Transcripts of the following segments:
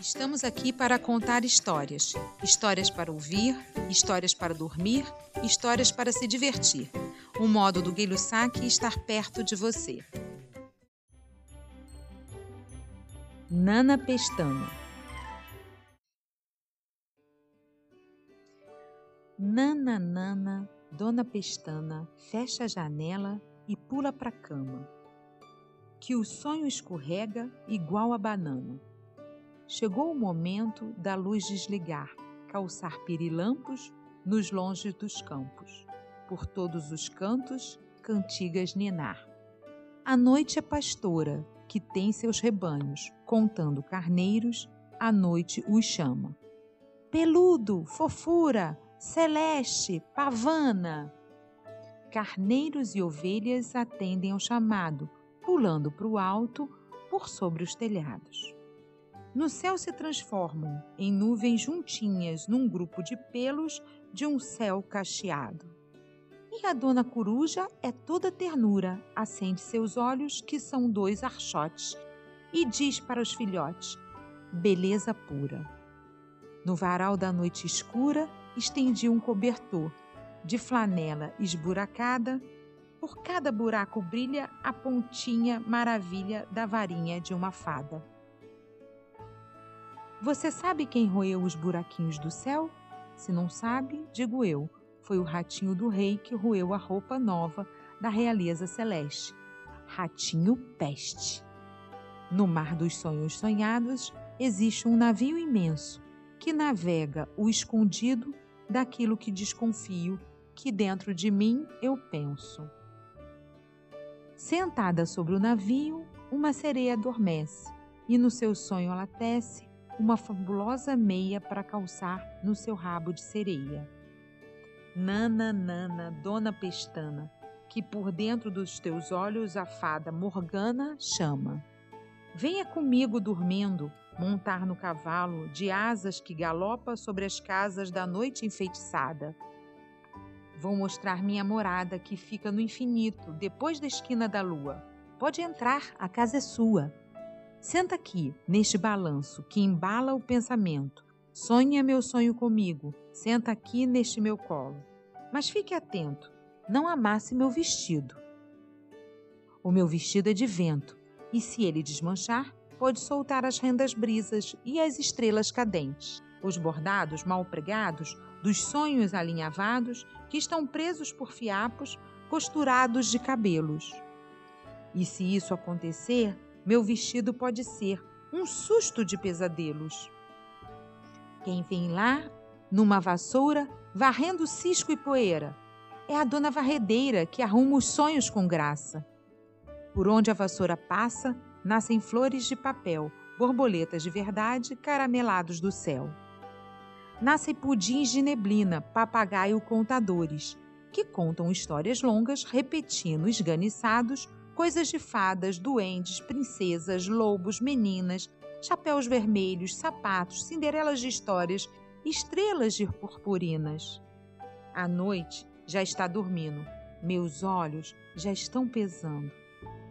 Estamos aqui para contar histórias. Histórias para ouvir, histórias para dormir, histórias para se divertir. O modo do Guilho Saque estar perto de você. Nana Pestana Nana, Nana, Dona Pestana fecha a janela e pula para a cama. Que o sonho escorrega igual a banana. Chegou o momento da luz desligar, calçar pirilampos nos longes dos campos. Por todos os cantos, cantigas ninar. A noite é pastora, que tem seus rebanhos, contando carneiros, a noite os chama. Peludo, fofura, celeste, pavana. Carneiros e ovelhas atendem ao chamado, pulando para o alto por sobre os telhados. No céu se transformam em nuvens juntinhas num grupo de pelos de um céu cacheado. E a dona coruja é toda ternura, acende seus olhos, que são dois archotes, e diz para os filhotes: beleza pura. No varal da noite escura, estendi um cobertor de flanela esburacada. Por cada buraco brilha a pontinha maravilha da varinha de uma fada. Você sabe quem roeu os buraquinhos do céu? Se não sabe, digo eu, foi o ratinho do rei que roeu a roupa nova da realeza celeste. Ratinho Peste. No mar dos sonhos sonhados existe um navio imenso que navega o escondido daquilo que desconfio, que dentro de mim eu penso. Sentada sobre o navio, uma sereia adormece, e no seu sonho ela tece uma fabulosa meia para calçar no seu rabo de sereia. Nana, nana, dona pestana, que por dentro dos teus olhos a fada Morgana chama. Venha comigo dormindo, montar no cavalo de asas que galopa sobre as casas da noite enfeitiçada. Vou mostrar minha morada que fica no infinito, depois da esquina da lua. Pode entrar, a casa é sua. Senta aqui, neste balanço que embala o pensamento. Sonha meu sonho comigo, senta aqui neste meu colo. Mas fique atento, não amasse meu vestido. O meu vestido é de vento, e se ele desmanchar, pode soltar as rendas brisas e as estrelas cadentes, os bordados mal pregados dos sonhos alinhavados que estão presos por fiapos costurados de cabelos. E se isso acontecer, meu vestido pode ser um susto de pesadelos. Quem vem lá, numa vassoura, varrendo cisco e poeira, é a dona varredeira que arruma os sonhos com graça. Por onde a vassoura passa, nascem flores de papel, borboletas de verdade, caramelados do céu. Nascem pudins de neblina, papagaio contadores, que contam histórias longas, repetindo esganiçados, coisas de fadas, duendes, princesas, lobos, meninas, chapéus vermelhos, sapatos, cinderelas de histórias, estrelas de purpurinas. A noite já está dormindo, meus olhos já estão pesando.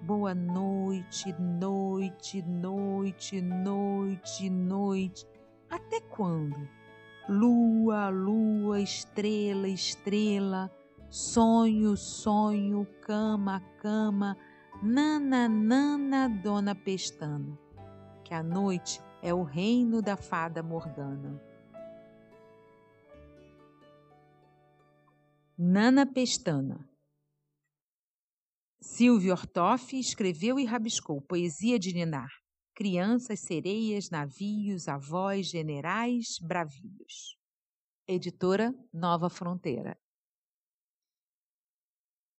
Boa noite, noite, noite, noite, noite. Até quando? Lua, lua, estrela, estrela, sonho, sonho, cama, cama, nana, nana, dona pestana. Que a noite é o reino da fada Morgana. Nana Pestana Silvio Ortoff escreveu e rabiscou poesia de Ninar, crianças, sereias, navios, avós, generais, bravilhos. Editora Nova Fronteira.